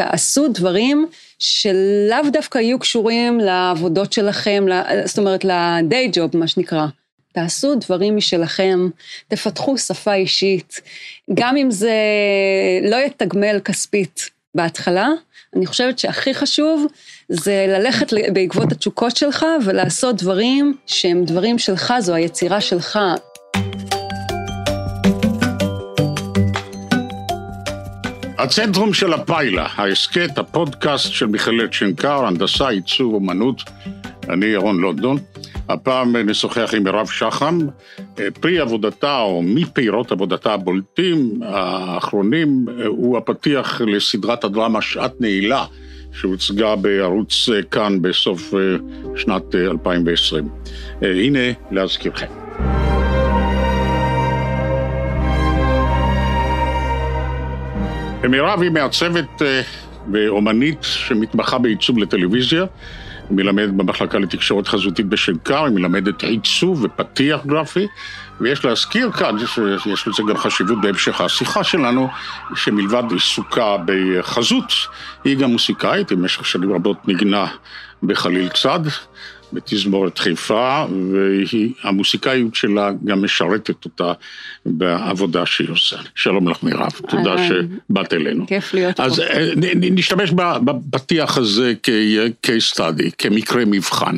תעשו דברים שלאו דווקא יהיו קשורים לעבודות שלכם, זאת אומרת, ל-day job, מה שנקרא. תעשו דברים משלכם, תפתחו שפה אישית, גם אם זה לא יתגמל כספית בהתחלה, אני חושבת שהכי חשוב זה ללכת בעקבות התשוקות שלך ולעשות דברים שהם דברים שלך, זו היצירה שלך. הצנטרום של הפיילה, ההסכת, הפודקאסט של מכללת שנקר, הנדסה, עיצוב, אומנות. אני ירון לונדון. הפעם נשוחח עם מירב שחם, פרי עבודתה או מפירות עבודתה הבולטים האחרונים הוא הפתיח לסדרת הדרמה שעת נעילה שהוצגה בערוץ כאן בסוף שנת 2020. הנה להזכירכם. מירב היא מעצבת ואומנית שמתמחה בעיצוב לטלוויזיה. היא מלמדת במחלקה לתקשורת חזותית בשנקר, היא מלמדת עיצוב ופתיח גרפי, ויש להזכיר כאן, יש לזה גם חשיבות בהמשך השיחה שלנו, שמלבד עיסוקה בחזות, היא גם מוסיקאית, במשך שנים רבות נגנה בחליל צד. בתזמורת חיפה, והמוסיקאיות שלה גם משרתת אותה בעבודה שהיא עושה. שלום לך מירב, תודה שבאת אלינו. כיף להיות פה. אז אה, נשתמש בפתיח הזה כ-case study, כמקרה מבחן.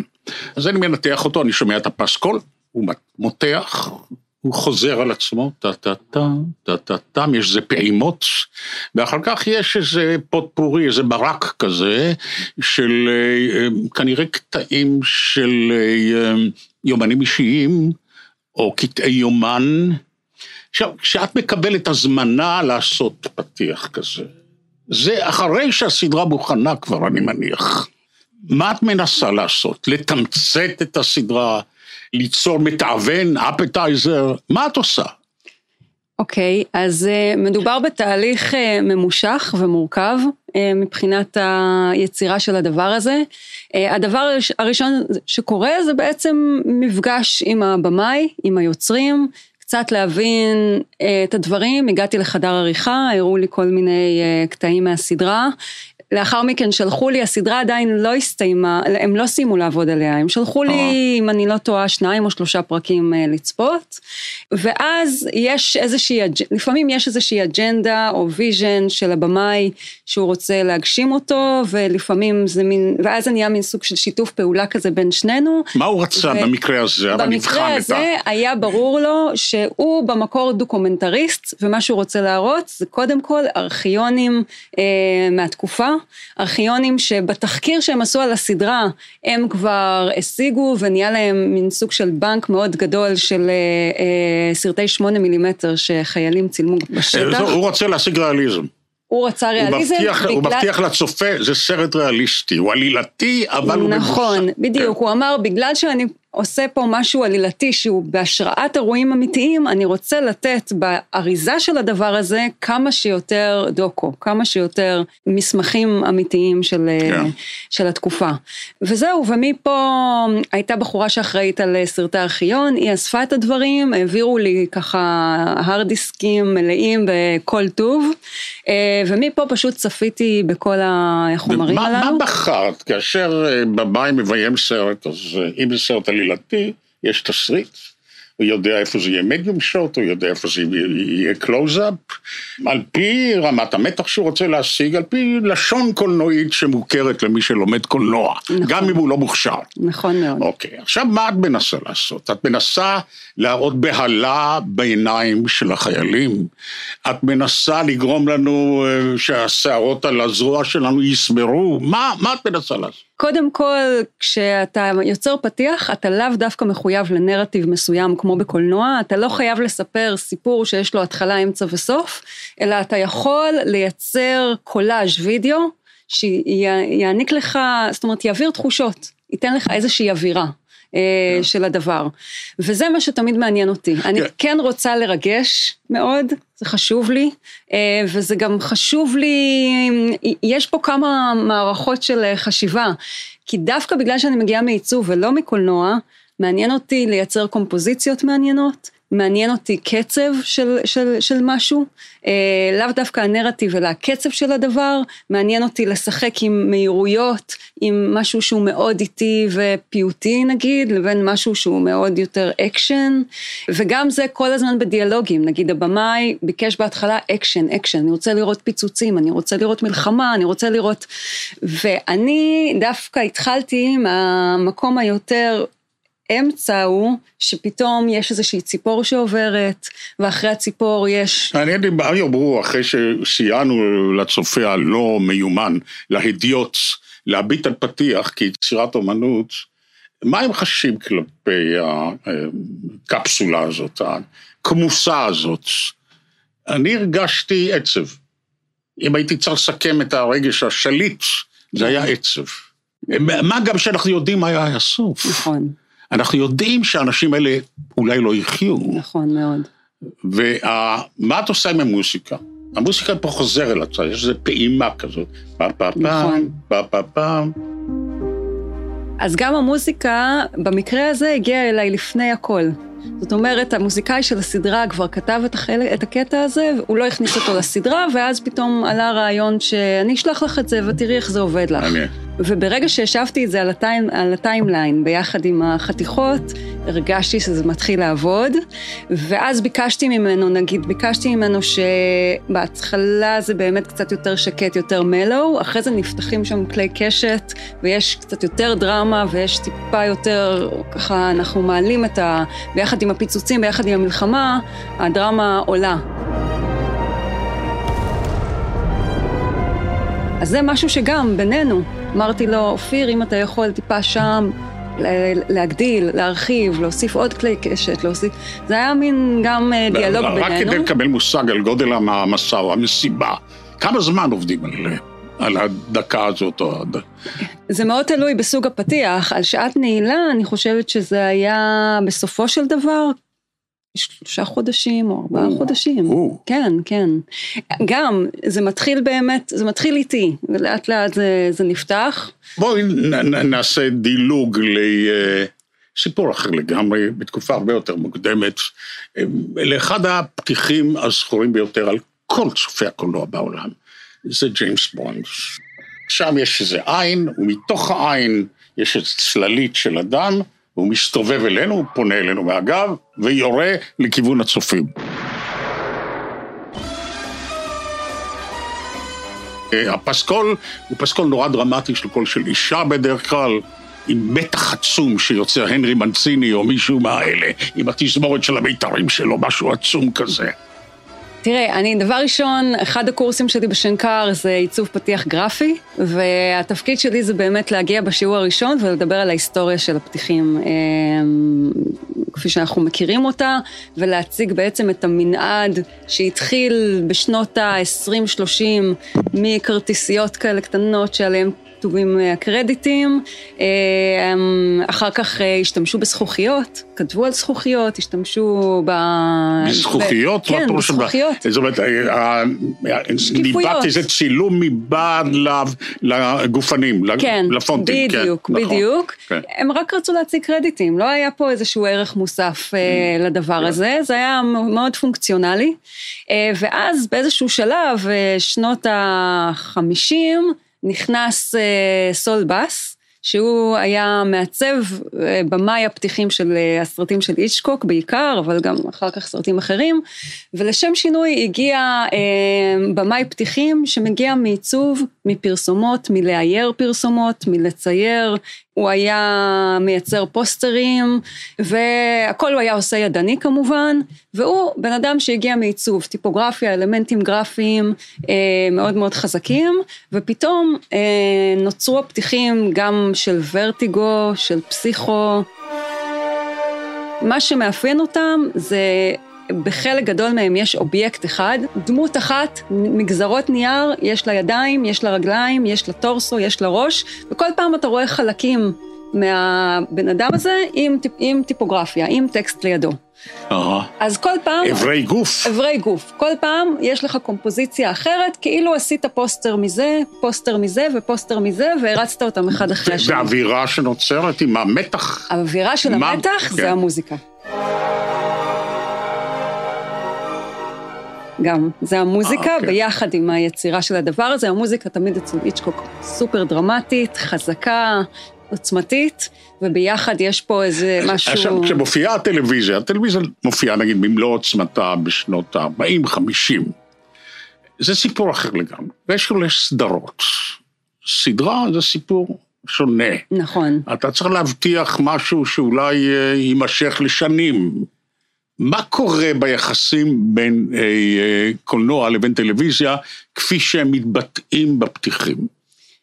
אז אני מנתח אותו, אני שומע את הפסקול, הוא מותח, הוא חוזר על עצמו, טה-טה-טה, טה-טה-טה, יש איזה פעימות, ואחר כך יש איזה פוטפורי, איזה ברק כזה, של אה, כנראה קטעים של אה, יומנים אישיים, או קטעי יומן. עכשיו, כשאת מקבלת הזמנה לעשות פתיח כזה, זה אחרי שהסדרה מוכנה כבר, אני מניח. מה את מנסה לעשות? לתמצת את הסדרה? ליצור מתאבן, אפטייזר, מה את עושה? אוקיי, okay, אז uh, מדובר בתהליך uh, ממושך ומורכב uh, מבחינת היצירה של הדבר הזה. הדבר הראשון שקורה זה בעצם מפגש עם הבמאי, עם היוצרים, קצת להבין את הדברים, הגעתי לחדר עריכה, הראו לי כל מיני קטעים מהסדרה, לאחר מכן שלחו לי, הסדרה עדיין לא הסתיימה, הם לא סיימו לעבוד עליה, הם שלחו לי, אה. אם אני לא טועה, שניים או שלושה פרקים אה, לצפות, ואז יש איזושהי, לפעמים יש איזושהי אג'נדה או vision של הבמאי שהוא רוצה להגשים אותו, ולפעמים זה מין, ואז זה נהיה מין סוג של שיתוף פעולה כזה בין שנינו. מה הוא רצה ו... במקרה הזה? במקרה הזה. היה ברור לו שהוא במקור דוקומנטריסט, ומה שהוא רוצה להראות זה קודם כל ארכיונים אה, מהתקופה. ארכיונים שבתחקיר שהם עשו על הסדרה, הם כבר השיגו ונהיה להם מין סוג של בנק מאוד גדול של אה, אה, סרטי שמונה מילימטר שחיילים צילמו בשטח. הוא רוצה להשיג ריאליזם. הוא רצה ריאליזם. הוא מבטיח, בגלל... הוא מבטיח לצופה, זה סרט ריאליסטי, הוא עלילתי, אבל הוא. נכון, בדיוק, כן. הוא אמר, בגלל שאני עושה פה משהו עלילתי שהוא בהשראת אירועים אמיתיים, אני רוצה לתת באריזה של הדבר הזה כמה שיותר דוקו, כמה שיותר מסמכים אמיתיים של, כן. של התקופה. וזהו, ומפה הייתה בחורה שאחראית על סרטי ארכיון, היא אספה את הדברים, העבירו לי ככה הרד דיסקים מלאים בכל טוב, אה, ומפה פשוט צפיתי בכל החומרים ומה, הללו. מה בחרת כאשר אה, בבית מביים סרט, אז אה, אם זה סרט על עלילתי, יש תסריט, הוא יודע איפה זה יהיה medium shot, הוא יודע איפה זה יהיה קלוז-אפ, על פי רמת המתח שהוא רוצה להשיג, על פי לשון קולנועית שמוכרת למי שלומד קולנוע, נכון. גם אם הוא לא מוכשר. נכון מאוד. אוקיי, עכשיו מה את מנסה לעשות? את מנסה להראות בהלה בעיניים של החיילים, את מנסה לגרום לנו אה, שהשערות על הזרוע שלנו יסמרו, מה, מה את מנסה לעשות? קודם כל, כשאתה יוצר פתיח, אתה לאו דווקא מחויב לנרטיב מסוים כמו בקולנוע, אתה לא חייב לספר סיפור שיש לו התחלה, אמצע וסוף, אלא אתה יכול לייצר קולאז' וידאו, שיעניק לך, זאת אומרת, יעביר תחושות, ייתן לך איזושהי אווירה. אה, כן. של הדבר. וזה מה שתמיד מעניין אותי. אני כן. כן רוצה לרגש מאוד, זה חשוב לי, אה, וזה גם חשוב לי, יש פה כמה מערכות של חשיבה, כי דווקא בגלל שאני מגיעה מעיצוב ולא מקולנוע, מעניין אותי לייצר קומפוזיציות מעניינות, מעניין אותי קצב של, של, של משהו, אה, לאו דווקא הנרטיב אלא הקצב של הדבר, מעניין אותי לשחק עם מהירויות, עם משהו שהוא מאוד איטי ופיוטי נגיד, לבין משהו שהוא מאוד יותר אקשן, וגם זה כל הזמן בדיאלוגים, נגיד הבמאי ביקש בהתחלה אקשן, אקשן, אני רוצה לראות פיצוצים, אני רוצה לראות מלחמה, אני רוצה לראות, ואני דווקא התחלתי מהמקום היותר האמצע הוא שפתאום יש איזושהי ציפור שעוברת, ואחרי הציפור יש... אני יודע, מה יאמרו אחרי שסייענו לצופה הלא מיומן, להדיוט, להביט על פתיח כיצירת אומנות, מה הם חשים כלפי הקפסולה הזאת, הכמוסה הזאת? אני הרגשתי עצב. אם הייתי צריך לסכם את הרגש השליט, זה היה עצב. מה גם שאנחנו יודעים מה היה הסוף. נכון. אנחנו יודעים שהאנשים האלה אולי לא יחיו. נכון מאוד. ומה את עושה עם המוסיקה? המוסיקה פה חוזר אל הצד, יש איזו פעימה כזאת. פה פה פעם, נכון. פה פה פעם. אז גם המוזיקה, במקרה הזה, הגיעה אליי לפני הכל. זאת אומרת, המוזיקאי של הסדרה כבר כתב את, החלק, את הקטע הזה, הוא לא הכניס אותו לסדרה, ואז פתאום עלה רעיון שאני אשלח לך את זה ותראי איך זה עובד לך. מעניין. וברגע שהשבתי את זה על, הטיים, על הטיימליין ביחד עם החתיכות, הרגשתי שזה מתחיל לעבוד, ואז ביקשתי ממנו, נגיד, ביקשתי ממנו שבהתחלה זה באמת קצת יותר שקט, יותר מלואו, אחרי זה נפתחים שם כלי קשת, ויש קצת יותר דרמה, ויש טיפה יותר, ככה אנחנו מעלים את ה... ביחד עם הפיצוצים, ביחד עם המלחמה, הדרמה עולה. אז זה משהו שגם בינינו, אמרתי לו, אופיר, אם אתה יכול טיפה שם, להגדיל, להרחיב, להוסיף עוד כלי קשת, להוסיף... זה היה מין גם אה, דיאלוג רק בינינו. כדי לקבל מושג על גודל המסע או המסיבה, כמה זמן עובדים על, על הדקה הזאת או... הד- זה מאוד תלוי בסוג הפתיח. על שעת נעילה, אני חושבת שזה היה בסופו של דבר שלושה חודשים או ארבעה חודשים. או. כן, כן. גם, זה מתחיל באמת, זה מתחיל איתי, ולאט לאט זה, זה נפתח. בואי נעשה דילוג לסיפור אחר לגמרי, בתקופה הרבה יותר מוקדמת, אה, לאחד הפתיחים הזכורים ביותר על כל צופי הקולנוע בעולם, זה ג'יימס בונד. שם יש איזה עין, ומתוך העין יש איזו צללית של אדם, והוא מסתובב אלינו, הוא פונה אלינו מהגב, ויורה לכיוון הצופים. אה, הפסקול הוא פסקול נורא דרמטי של קול של אישה בדרך כלל, עם מתח עצום שיוצר הנרי מנציני או מישהו מהאלה, עם התזמורת של המיתרים שלו, משהו עצום כזה. תראה, אני, דבר ראשון, אחד הקורסים שלי בשנקר זה עיצוב פתיח גרפי, והתפקיד שלי זה באמת להגיע בשיעור הראשון ולדבר על ההיסטוריה של הפתיחים, אמ, כפי שאנחנו מכירים אותה, ולהציג בעצם את המנעד שהתחיל בשנות ה-20-30 מכרטיסיות כאלה קטנות שעליהן כתובים אה, הקרדיטים, אה, אחר כך אה, השתמשו בזכוכיות, כתבו על זכוכיות, השתמשו ב... בזכוכיות? כן, בזכוכיות. זאת אומרת, ה- ה- שקיפויות. ניבט איזה צילום מבעד לגופנים, כן, לפונטים. כן, בדיוק, נכון. בדיוק. כן. הם רק רצו להציג קרדיטים, לא היה פה איזשהו ערך מוסף Mm. לדבר כן. הזה, זה היה מאוד פונקציונלי. ואז באיזשהו שלב, שנות ה-50, נכנס אה, סול בס. שהוא היה מעצב אה, במאי הפתיחים של אה, הסרטים של איצ'קוק בעיקר, אבל גם אחר כך סרטים אחרים, ולשם שינוי הגיע במאי פתיחים שמגיע מעיצוב, מפרסומות, מלאייר פרסומות, מלצייר, הוא היה מייצר פוסטרים, והכל הוא היה עושה ידני כמובן, והוא בן אדם שהגיע מעיצוב, טיפוגרפיה, אלמנטים גרפיים אה, מאוד מאוד חזקים, ופתאום אה, נוצרו הפתיחים גם של ורטיגו, של פסיכו. מה שמאפיין אותם זה בחלק גדול מהם יש אובייקט אחד, דמות אחת, מגזרות נייר, יש לה ידיים, יש לה רגליים, יש לה טורסו, יש לה ראש, וכל פעם אתה רואה חלקים מהבן אדם הזה עם, טיפ- עם טיפוגרפיה, עם טקסט לידו. אהה. אז כל פעם... אברי גוף. אברי גוף. כל פעם יש לך קומפוזיציה אחרת, כאילו עשית פוסטר מזה, פוסטר מזה ופוסטר מזה, והרצת אותם אחד אחרי השני. והאווירה שנוצרת עם המתח. האווירה של מה- המתח כן. זה המוזיקה. גם. זה המוזיקה אה, אוקיי. ביחד עם היצירה של הדבר הזה. המוזיקה תמיד אצל היצ'קוק סופר דרמטית, חזקה, עוצמתית, וביחד יש פה איזה משהו... עכשיו, כשמופיעה הטלוויזיה, הטלוויזיה מופיעה נגיד במלוא עוצמתה בשנות ה-40-50. זה סיפור אחר לגמרי, ויש לו סדרות. סדרה זה סיפור שונה. נכון. אתה צריך להבטיח משהו שאולי אה, יימשך לשנים. מה קורה ביחסים בין אה, אה, קולנוע לבין טלוויזיה, כפי שהם מתבטאים בפתיחים?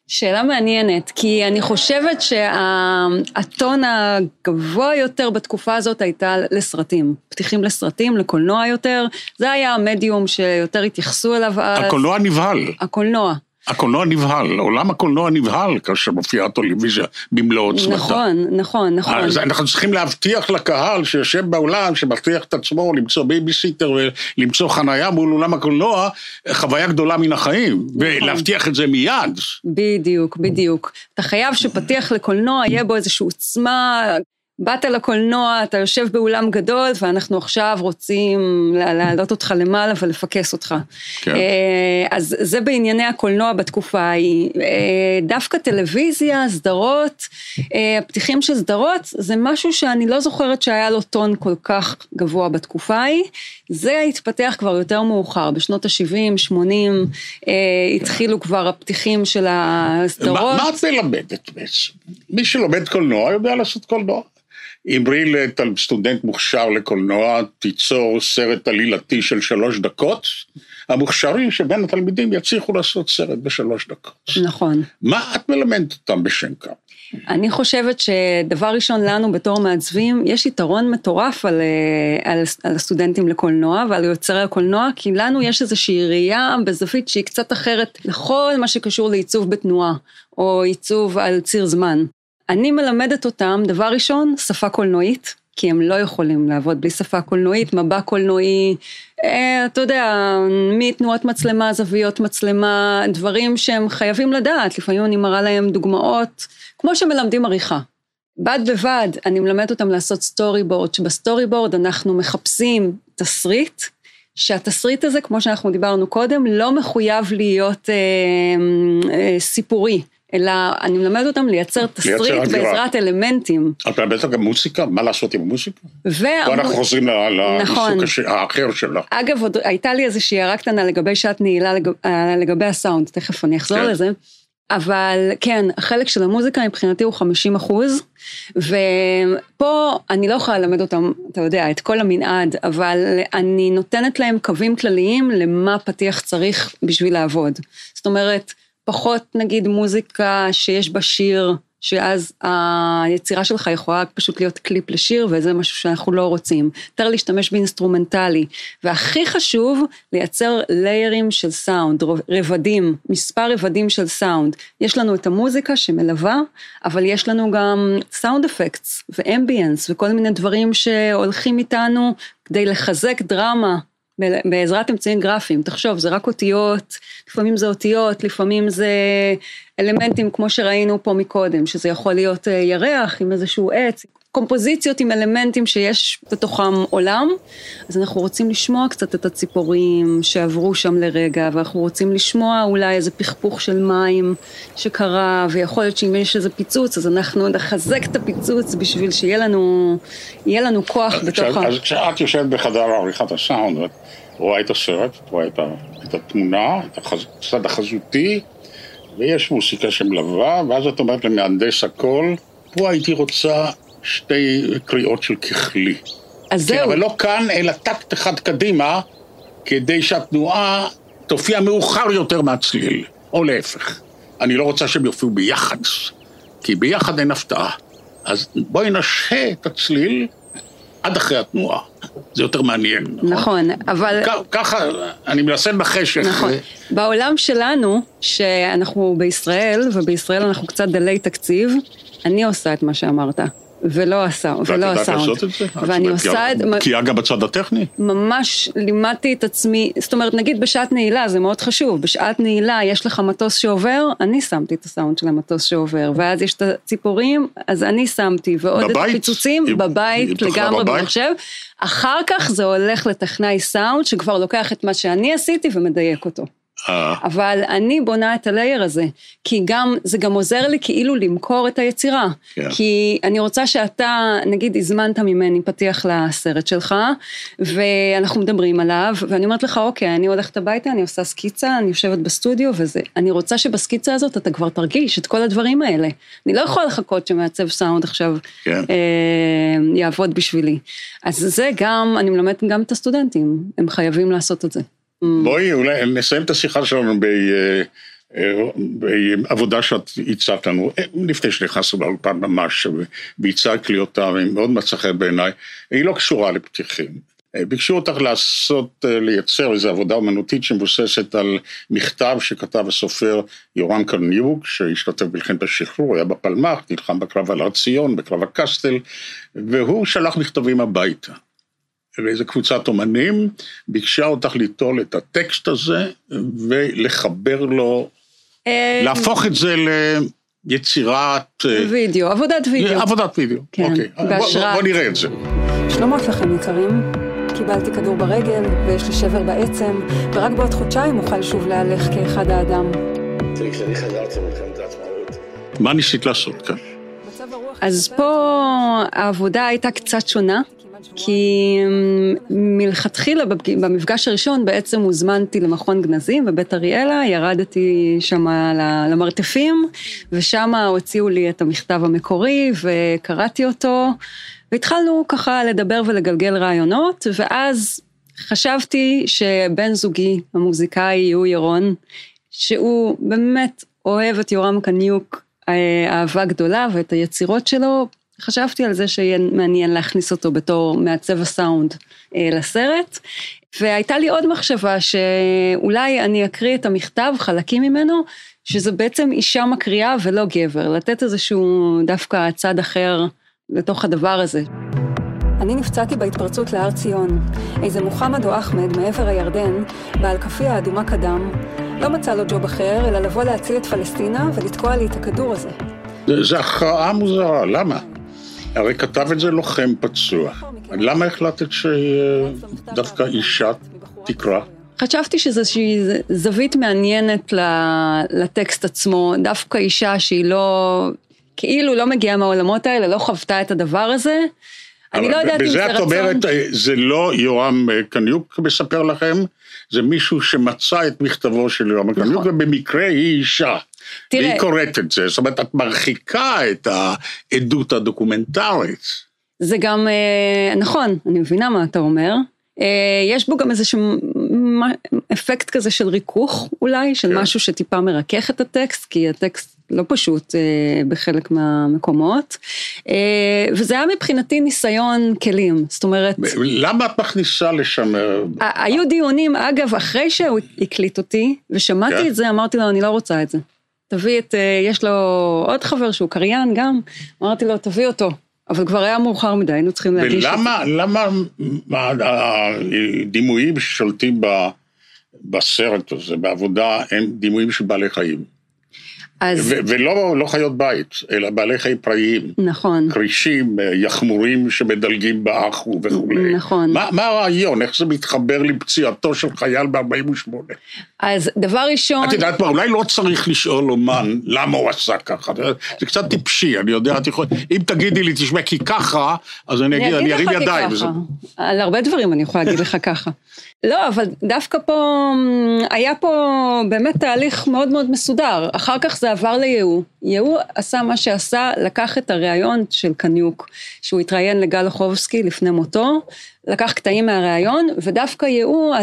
שאלה מעניינת, כי אני חושבת שהטון הגבוה יותר בתקופה הזאת הייתה לסרטים. פתיחים לסרטים, לקולנוע יותר, זה היה המדיום שיותר התייחסו אליו אז. הקולנוע נבהל. הקולנוע. הקולנוע נבהל, עולם הקולנוע נבהל כאשר מופיעה הטלוויזיה במלוא עוצמתה. נכון, נכון, נכון. אז אנחנו צריכים להבטיח לקהל שיושב באולם, שמטריח את עצמו למצוא בייביסיטר ולמצוא חנייה מול אולם הקולנוע, חוויה גדולה מן החיים, נכון. ולהבטיח את זה מיד. בדיוק, בדיוק. אתה חייב שפתיח לקולנוע יהיה בו איזושהי עוצמה באת לקולנוע, אתה יושב באולם גדול, ואנחנו עכשיו רוצים להעלות אותך למעלה ולפקס אותך. כן. אה, אז זה בענייני הקולנוע בתקופה ההיא. אה, דווקא טלוויזיה, סדרות, אה, הפתיחים של סדרות, זה משהו שאני לא זוכרת שהיה לו טון כל כך גבוה בתקופה ההיא. זה התפתח כבר יותר מאוחר, בשנות ה-70, 80, התחילו כבר הפתיחים של הסדרות. מה, מה את מלמדת בעצם? מי שלומד קולנוע יודע לעשות קולנוע. אמרי לסטודנט מוכשר לקולנוע, תיצור סרט עלילתי של שלוש דקות, המוכשרים שבין התלמידים יצליחו לעשות סרט בשלוש דקות. נכון. מה את מלמדת אותם בשם כך? אני חושבת שדבר ראשון לנו בתור מעצבים, יש יתרון מטורף על, אה, על, על הסטודנטים לקולנוע ועל יוצרי הקולנוע, כי לנו יש איזושהי ראייה בזווית שהיא קצת אחרת לכל מה שקשור לעיצוב בתנועה, או עיצוב על ציר זמן. אני מלמדת אותם, דבר ראשון, שפה קולנועית, כי הם לא יכולים לעבוד בלי שפה קולנועית, מבע קולנועי, אה, אתה יודע, מתנועת מצלמה, זוויות מצלמה, דברים שהם חייבים לדעת, לפעמים אני מראה להם דוגמאות, כמו שמלמדים עריכה. בד בבד, אני מלמדת אותם לעשות storyboard, שב storyboard אנחנו מחפשים תסריט, שהתסריט הזה, כמו שאנחנו דיברנו קודם, לא מחויב להיות אה, אה, סיפורי. אלא אני מלמד אותם לייצר תסריט בעזרת אלמנטים. את מלמדת גם מוסיקה? מה לעשות עם המוסיקה? פה אנחנו חוזרים נכון. לעיסוק האחר שלך. אגב, עוד הייתה לי איזושהי הערה קטנה לגבי שעת נעילה, אה, לגבי הסאונד, תכף אני אחזור כן. לזה. אבל כן, החלק של המוזיקה מבחינתי הוא 50 אחוז, ופה אני לא יכולה ללמד אותם, אתה יודע, את כל המנעד, אבל אני נותנת להם קווים כלליים למה פתיח צריך בשביל לעבוד. זאת אומרת, פחות נגיד מוזיקה שיש בה שיר, שאז היצירה שלך יכולה פשוט להיות קליפ לשיר, וזה משהו שאנחנו לא רוצים. יותר להשתמש באינסטרומנטלי. והכי חשוב, לייצר ליירים של סאונד, רבדים, מספר רבדים של סאונד. יש לנו את המוזיקה שמלווה, אבל יש לנו גם sound effects ו ambience וכל מיני דברים שהולכים איתנו כדי לחזק דרמה בעזרת אמצעים גרפיים, תחשוב, זה רק אותיות, לפעמים זה אותיות, לפעמים זה אלמנטים כמו שראינו פה מקודם, שזה יכול להיות אה, ירח עם איזשהו עץ, קומפוזיציות עם אלמנטים שיש בתוכם עולם, אז אנחנו רוצים לשמוע קצת את הציפורים שעברו שם לרגע, ואנחנו רוצים לשמוע אולי איזה פכפוך של מים שקרה, ויכול להיות שאם יש איזה פיצוץ, אז אנחנו נחזק את הפיצוץ בשביל שיהיה לנו, לנו כוח בתוך ה... אז כשאת יושבת בחדר עריכת הסאונד, את רואה את הסרט, את רואה את, את התמונה, את הצד החזותי, ויש מוסיקה שמלווה, ואז את אומרת למהנדס הכל, פה הייתי רוצה שתי קריאות של ככלי. אז זהו. כן, אבל לא כאן, אלא טקט אחד קדימה, כדי שהתנועה תופיע מאוחר יותר מהצליל, או להפך. אני לא רוצה שהם יופיעו ביחד, כי ביחד אין הפתעה. אז בואי נשהה את הצליל עד אחרי התנועה. זה יותר מעניין. נכון, נכון אבל... ככה, אני מנסה איך... נכון. בעולם שלנו, שאנחנו בישראל, ובישראל אנחנו קצת דלי תקציב, אני עושה את מה שאמרת. ולא הסאונד. ואת יודעת לעשות את זה? ואני עושה את זה. בקיאה גם בצד הטכני? ממש לימדתי את עצמי, זאת אומרת, נגיד בשעת נעילה, זה מאוד חשוב, בשעת נעילה יש לך מטוס שעובר, אני שמתי את הסאונד של המטוס שעובר, ואז יש את הציפורים, אז אני שמתי, ועוד בבית? את הפיצוצים, בבית, לגמרי? במחשב. אחר כך זה הולך לטכנאי סאונד, שכבר לוקח את מה שאני עשיתי ומדייק אותו. אה, אבל אני בונה את הלייר הזה, כי גם, זה גם עוזר לי כאילו למכור את היצירה. כן. כי אני רוצה שאתה, נגיד, הזמנת ממני פתיח לסרט שלך, ואנחנו מדברים עליו, ואני אומרת לך, אוקיי, אני הולכת הביתה, אני עושה סקיצה, אני יושבת בסטודיו וזה. אני רוצה שבסקיצה הזאת אתה כבר תרגיש את כל הדברים האלה. אני לא יכולה לחכות שמעצב סאונד עכשיו כן. אה, יעבוד בשבילי. אז זה גם, אני מלמדת גם את הסטודנטים, הם חייבים לעשות את זה. בואי אולי נסיים את השיחה שלנו ב... אה, אה, בעבודה שאת הצעת לנו, אה, לפני שנכנסנו לאולפן ממש, והצגת לי אותה, והיא מאוד מצאה חן בעיניי, היא לא קשורה לפתיחים. ביקשו אותך לעשות, לייצר איזו עבודה אומנותית שמבוססת על מכתב שכתב הסופר יורם קרניוק, שהשתתף במלחמת השחרור, היה בפלמ"ח, נלחם בקרב על הר ציון, בקרב הקסטל, והוא שלח מכתבים הביתה. ואיזו קבוצת אומנים ביקשה אותך ליטול את הטקסט הזה ולחבר לו, אה, להפוך את זה ליצירת... אה, וידאו, עבודת וידאו. עבודת וידאו. כן, אוקיי. בוא- בהשראת- בוא נראה את זה. שלומות לכם יקרים, קיבלתי כדור ברגל ויש לי שבר בעצם, ורק בעוד חודשיים אוכל שוב להלך כאחד האדם. תראי, כשאני חזרתי ממלחמת העצמאות, מה ניסית לעשות כאן? אז פה העבודה הייתה קצת שונה, כי מלכתחילה במפגש הראשון בעצם הוזמנתי למכון גנזים בבית אריאלה, ירדתי שם למרתפים, ושם הוציאו לי את המכתב המקורי וקראתי אותו, והתחלנו ככה לדבר ולגלגל רעיונות, ואז חשבתי שבן זוגי המוזיקאי הוא ירון, שהוא באמת אוהב את יורם קניוק אה, אהבה גדולה ואת היצירות שלו, חשבתי על זה שיהיה מעניין להכניס אותו בתור מעצב הסאונד אה, לסרט. והייתה לי עוד מחשבה שאולי אני אקריא את המכתב, חלקים ממנו, שזה בעצם אישה מקריאה ולא גבר, לתת איזשהו דווקא צד אחר לתוך הדבר הזה. אני נפצעתי בהתפרצות להר ציון. איזה מוחמד או אחמד מעבר הירדן, בעל כאפיה האדומה קדם, לא מצא לו ג'וב אחר, אלא לבוא להציל את פלסטינה ולתקוע לי את הכדור הזה. זה- זה הכרעה מוזרה, למה? הרי כתב את זה לוחם פצוע. למה החלטת שדווקא אישה תקרא? חשבתי שזו איזושהי זווית מעניינת לטקסט עצמו, דווקא אישה שהיא לא, כאילו לא מגיעה מהעולמות האלה, לא חוותה את הדבר הזה. אני לא יודעת אם בזה זה את רצון. אומרת, אה, זה לא יורם אה, קניוק מספר לכם, זה מישהו שמצא את מכתבו של יורם קניוק, ובמקרה היא אישה. תראה- והיא קוראת את זה, זאת אומרת, את מרחיקה את העדות הדוקומנטרית. זה גם, אה, נכון, אני מבינה מה אתה אומר. אה, יש בו גם איזשהו מ- אפקט כזה של ריכוך אולי, של כן. משהו שטיפה מרכך את הטקסט, כי הטקסט לא פשוט אה, בחלק מהמקומות. אה, וזה היה מבחינתי ניסיון כלים, זאת אומרת... למה את מכניסה לשם... אה, היו דיונים, אגב, אחרי שהוא הקליט אותי, ושמעתי כן. את זה, אמרתי לו, אני לא רוצה את זה. תביא את, אה, יש לו עוד חבר שהוא קריין גם, אמרתי לו, תביא אותו. אבל כבר היה מאוחר מדי, היינו צריכים להגיש. ולמה, למה מה, הדימויים ששולטים בסרט הזה, בעבודה, הם דימויים של בעלי חיים. אז, ו- ולא לא חיות בית, אלא בעלי חיים פראיים. נכון. כרישים, אה, יחמורים שמדלגים באחו וכולי. נכון. מה, מה הרעיון? איך זה מתחבר לפציעתו של חייל ב-48? אז דבר ראשון, את יודעת מה, אולי לא צריך לשאול אומן למה הוא עשה ככה. זה קצת טיפשי, אני יודע, את יכולה- אם תגידי לי, תשמע, כי ככה, אז אני אגיד, אני ארים לך ידיים. ככה. זה- על הרבה דברים אני יכולה להגיד לך ככה. לא, אבל דווקא פה, מ, היה פה באמת תהליך מאוד מאוד מסודר. אחר כך זה עבר ליהוא. יהוא עשה מה שעשה, לקח את הריאיון של קניוק, שהוא התראיין לגל אוחובסקי לפני מותו, לקח קטעים מהריאיון, ודווקא יהוא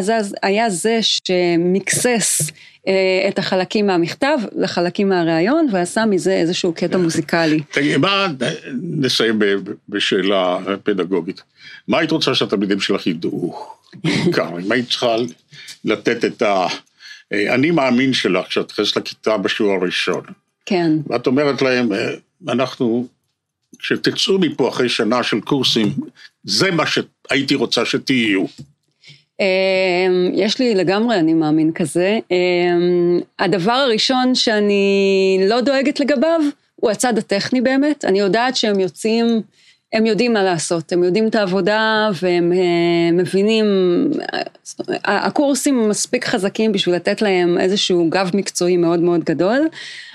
היה זה שמקסס אה, את החלקים מהמכתב לחלקים מהריאיון, ועשה מזה איזשהו קטע מוזיקלי. תגיד, מה, נסיים בשאלה פדגוגית. מה היית רוצה שהתלמידים שלך ידעו? בעיקר, אם היית צריכה לתת את ה... אני מאמין שלך, כשאת נכנסת לכיתה בשיעור הראשון, כן. ואת אומרת להם, אה, אנחנו כשתצאו מפה אחרי שנה של קורסים, זה מה שהייתי רוצה שתהיו. אמ, יש לי לגמרי, אני מאמין כזה. אמ, הדבר הראשון שאני לא דואגת לגביו, הוא הצד הטכני באמת. אני יודעת שהם יוצאים... הם יודעים מה לעשות, הם יודעים את העבודה והם אה, מבינים, הקורסים מספיק חזקים בשביל לתת להם איזשהו גב מקצועי מאוד מאוד גדול.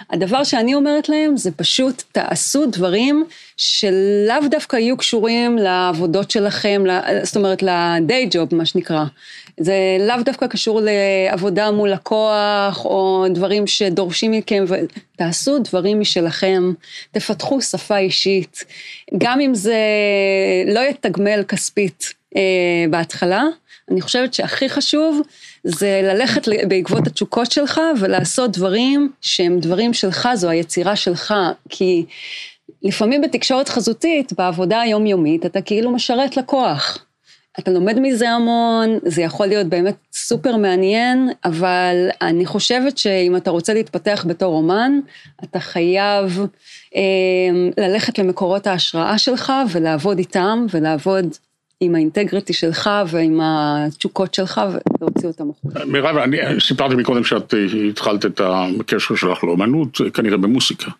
הדבר שאני אומרת להם זה פשוט תעשו דברים שלאו דווקא יהיו קשורים לעבודות שלכם, זאת אומרת ל-day job מה שנקרא. זה לאו דווקא קשור לעבודה מול לקוח, או דברים שדורשים מכם, תעשו דברים משלכם, תפתחו שפה אישית, גם אם זה לא יתגמל כספית אה, בהתחלה, אני חושבת שהכי חשוב זה ללכת בעקבות התשוקות שלך ולעשות דברים שהם דברים שלך, זו היצירה שלך, כי לפעמים בתקשורת חזותית, בעבודה היומיומית, אתה כאילו משרת לקוח. אתה לומד מזה המון, זה יכול להיות באמת סופר מעניין, אבל אני חושבת שאם אתה רוצה להתפתח בתור אומן, אתה חייב אה, ללכת למקורות ההשראה שלך ולעבוד איתם, ולעבוד עם האינטגריטי שלך ועם התשוקות שלך ולהוציא אותם החוצה. מירב, אני סיפרתי מקודם שאת התחלת את הקשר שלך לאומנות, כנראה במוסיקה.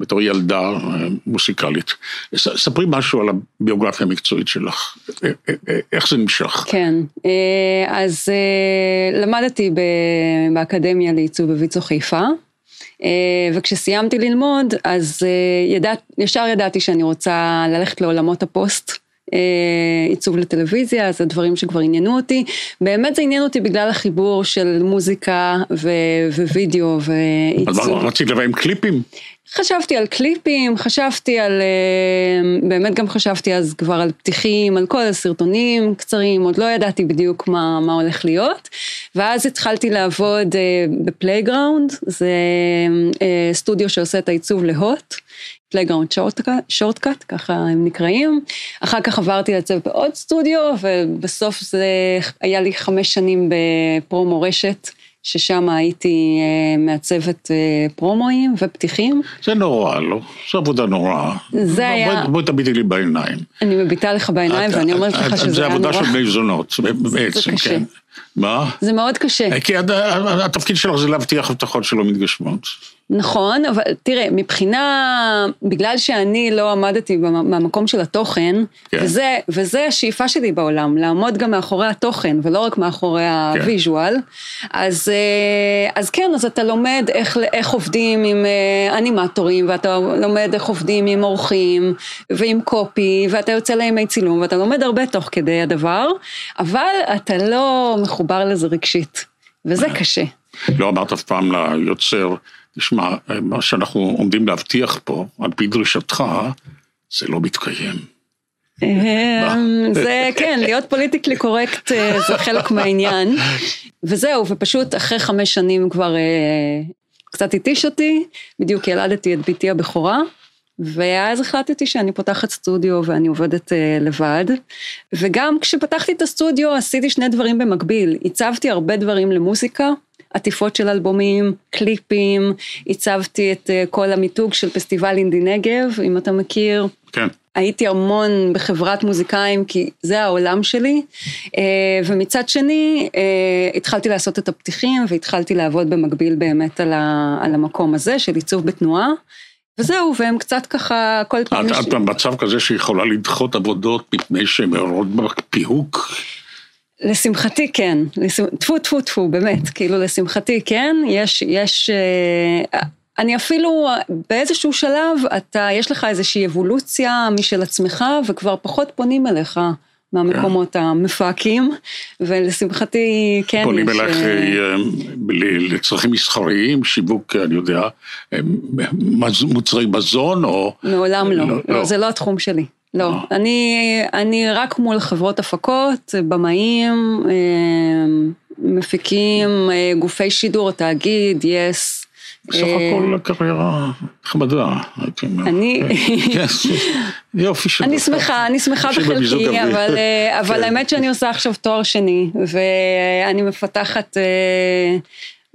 בתור ילדה אה, מוסיקלית. ספרי משהו על הביוגרפיה המקצועית שלך, אה, אה, איך זה נמשך? כן, אז למדתי באקדמיה לעיצוב בוויצו חיפה, וכשסיימתי ללמוד, אז ידעת, ישר ידעתי שאני רוצה ללכת לעולמות הפוסט. עיצוב לטלוויזיה, זה דברים שכבר עניינו אותי. באמת זה עניין אותי בגלל החיבור של מוזיקה ווידאו ועיצוב. אז רצית לבוא עם קליפים? חשבתי על קליפים, חשבתי על, אה, באמת גם חשבתי אז כבר על פתיחים, על כל הסרטונים קצרים, עוד לא ידעתי בדיוק מה, מה הולך להיות. ואז התחלתי לעבוד אה, ב Playground, זה אה, סטודיו שעושה את העיצוב להוט. Playground Shortcut, ככה הם נקראים. אחר כך עברתי לצוות בעוד סטודיו, ובסוף זה היה לי חמש שנים בפרומו רשת. ששם הייתי אה, מעצבת אה, פרומואים ופתיחים. זה נורא, לא? זו עבודה נוראה. זה היה... בואי תביטי לי בעיניים. אני מביטה לך בעיניים ואני אומרת לך שזה היה נורא. זה עבודה של בני זונות, בעצם, כן. מה? זה מאוד קשה. כי התפקיד שלך זה להבטיח הבטחות שלא מתגשמות. נכון, אבל תראה, מבחינה, בגלל שאני לא עמדתי במקום של התוכן, כן. וזה, וזה השאיפה שלי בעולם, לעמוד גם מאחורי התוכן ולא רק מאחורי כן. הוויז'ואל, אז, אה, אז כן, אז אתה לומד איך, איך עובדים עם אה, אנימטורים, ואתה לומד איך עובדים עם אורחים ועם קופי, ואתה יוצא לימי צילום, ואתה לומד הרבה תוך כדי הדבר, אבל אתה לא מחובר לזה רגשית, וזה קשה. לא אמרת אף פעם ליוצר, תשמע, מה שאנחנו עומדים להבטיח פה, על פי דרישתך, זה לא מתקיים. זה כן, להיות פוליטיקלי קורקט אה, זה חלק מהעניין. וזהו, ופשוט אחרי חמש שנים כבר אה, קצת התיש אותי, בדיוק ילדתי את בתי הבכורה. ואז החלטתי שאני פותחת סטודיו ואני עובדת uh, לבד. וגם כשפתחתי את הסטודיו עשיתי שני דברים במקביל. הצבתי הרבה דברים למוזיקה, עטיפות של אלבומים, קליפים, הצבתי את uh, כל המיתוג של פסטיבל אינדי נגב, אם אתה מכיר. כן. הייתי המון בחברת מוזיקאים כי זה העולם שלי, אה, ומצד שני התחלתי לעשות את הפתיחים והתחלתי לעבוד במקביל באמת על המקום הזה של עיצוב בתנועה. וזהו, והם קצת ככה, כל פעם... את במצב כזה שיכולה לדחות עבודות מפני שהן מעוררות פיהוק? לשמחתי כן, טפו טפו טפו, באמת, כאילו לשמחתי כן, יש, יש, אה, אני אפילו באיזשהו שלב, אתה, יש לך איזושהי אבולוציה משל עצמך וכבר פחות פונים אליך. מהמקומות כן. המפהקים, ולשמחתי כן פונים אליך אה, לצרכים מסחריים, שיווק, אני יודע, אה, מוצרי מזון או... מעולם לא, לא, לא, זה לא התחום שלי. לא, אה. אני, אני רק מול חברות הפקות, במאים, מפיקים, גופי שידור, תאגיד, יס, בסך הכל קריירה נחמדה. אני... כן, יופי של... אני שמחה, אני שמחה בחלקי, אבל כן. האמת שאני עושה עכשיו תואר שני, ואני מפתחת...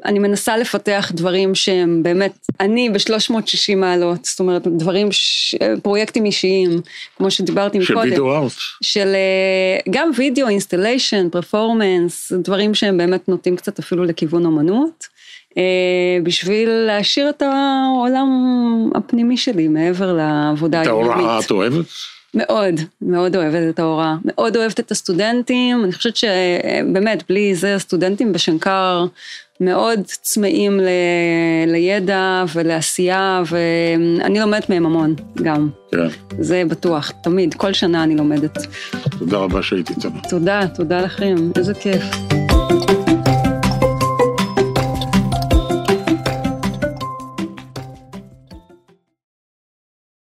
אה, אני מנסה לפתח דברים שהם באמת, אני ב-360 מעלות, זאת אומרת, דברים, ש... פרויקטים אישיים, כמו שדיברתי של מקודם. video art. של אה, גם וידאו, installation, performance, דברים שהם באמת נוטים קצת אפילו לכיוון אומנות, אה, בשביל להשאיר את העולם הפנימי שלי מעבר לעבודה את היומיומית. ההוראה את אוהבת? מאוד, מאוד אוהבת את ההוראה, מאוד אוהבת את הסטודנטים, אני חושבת שבאמת, בלי זה הסטודנטים בשנקר מאוד צמאים ל... לידע ולעשייה, ואני לומדת מהם המון גם, כן. זה בטוח, תמיד, כל שנה אני לומדת. תודה רבה שהיית איתנו. תודה, תודה לכם, איזה כיף.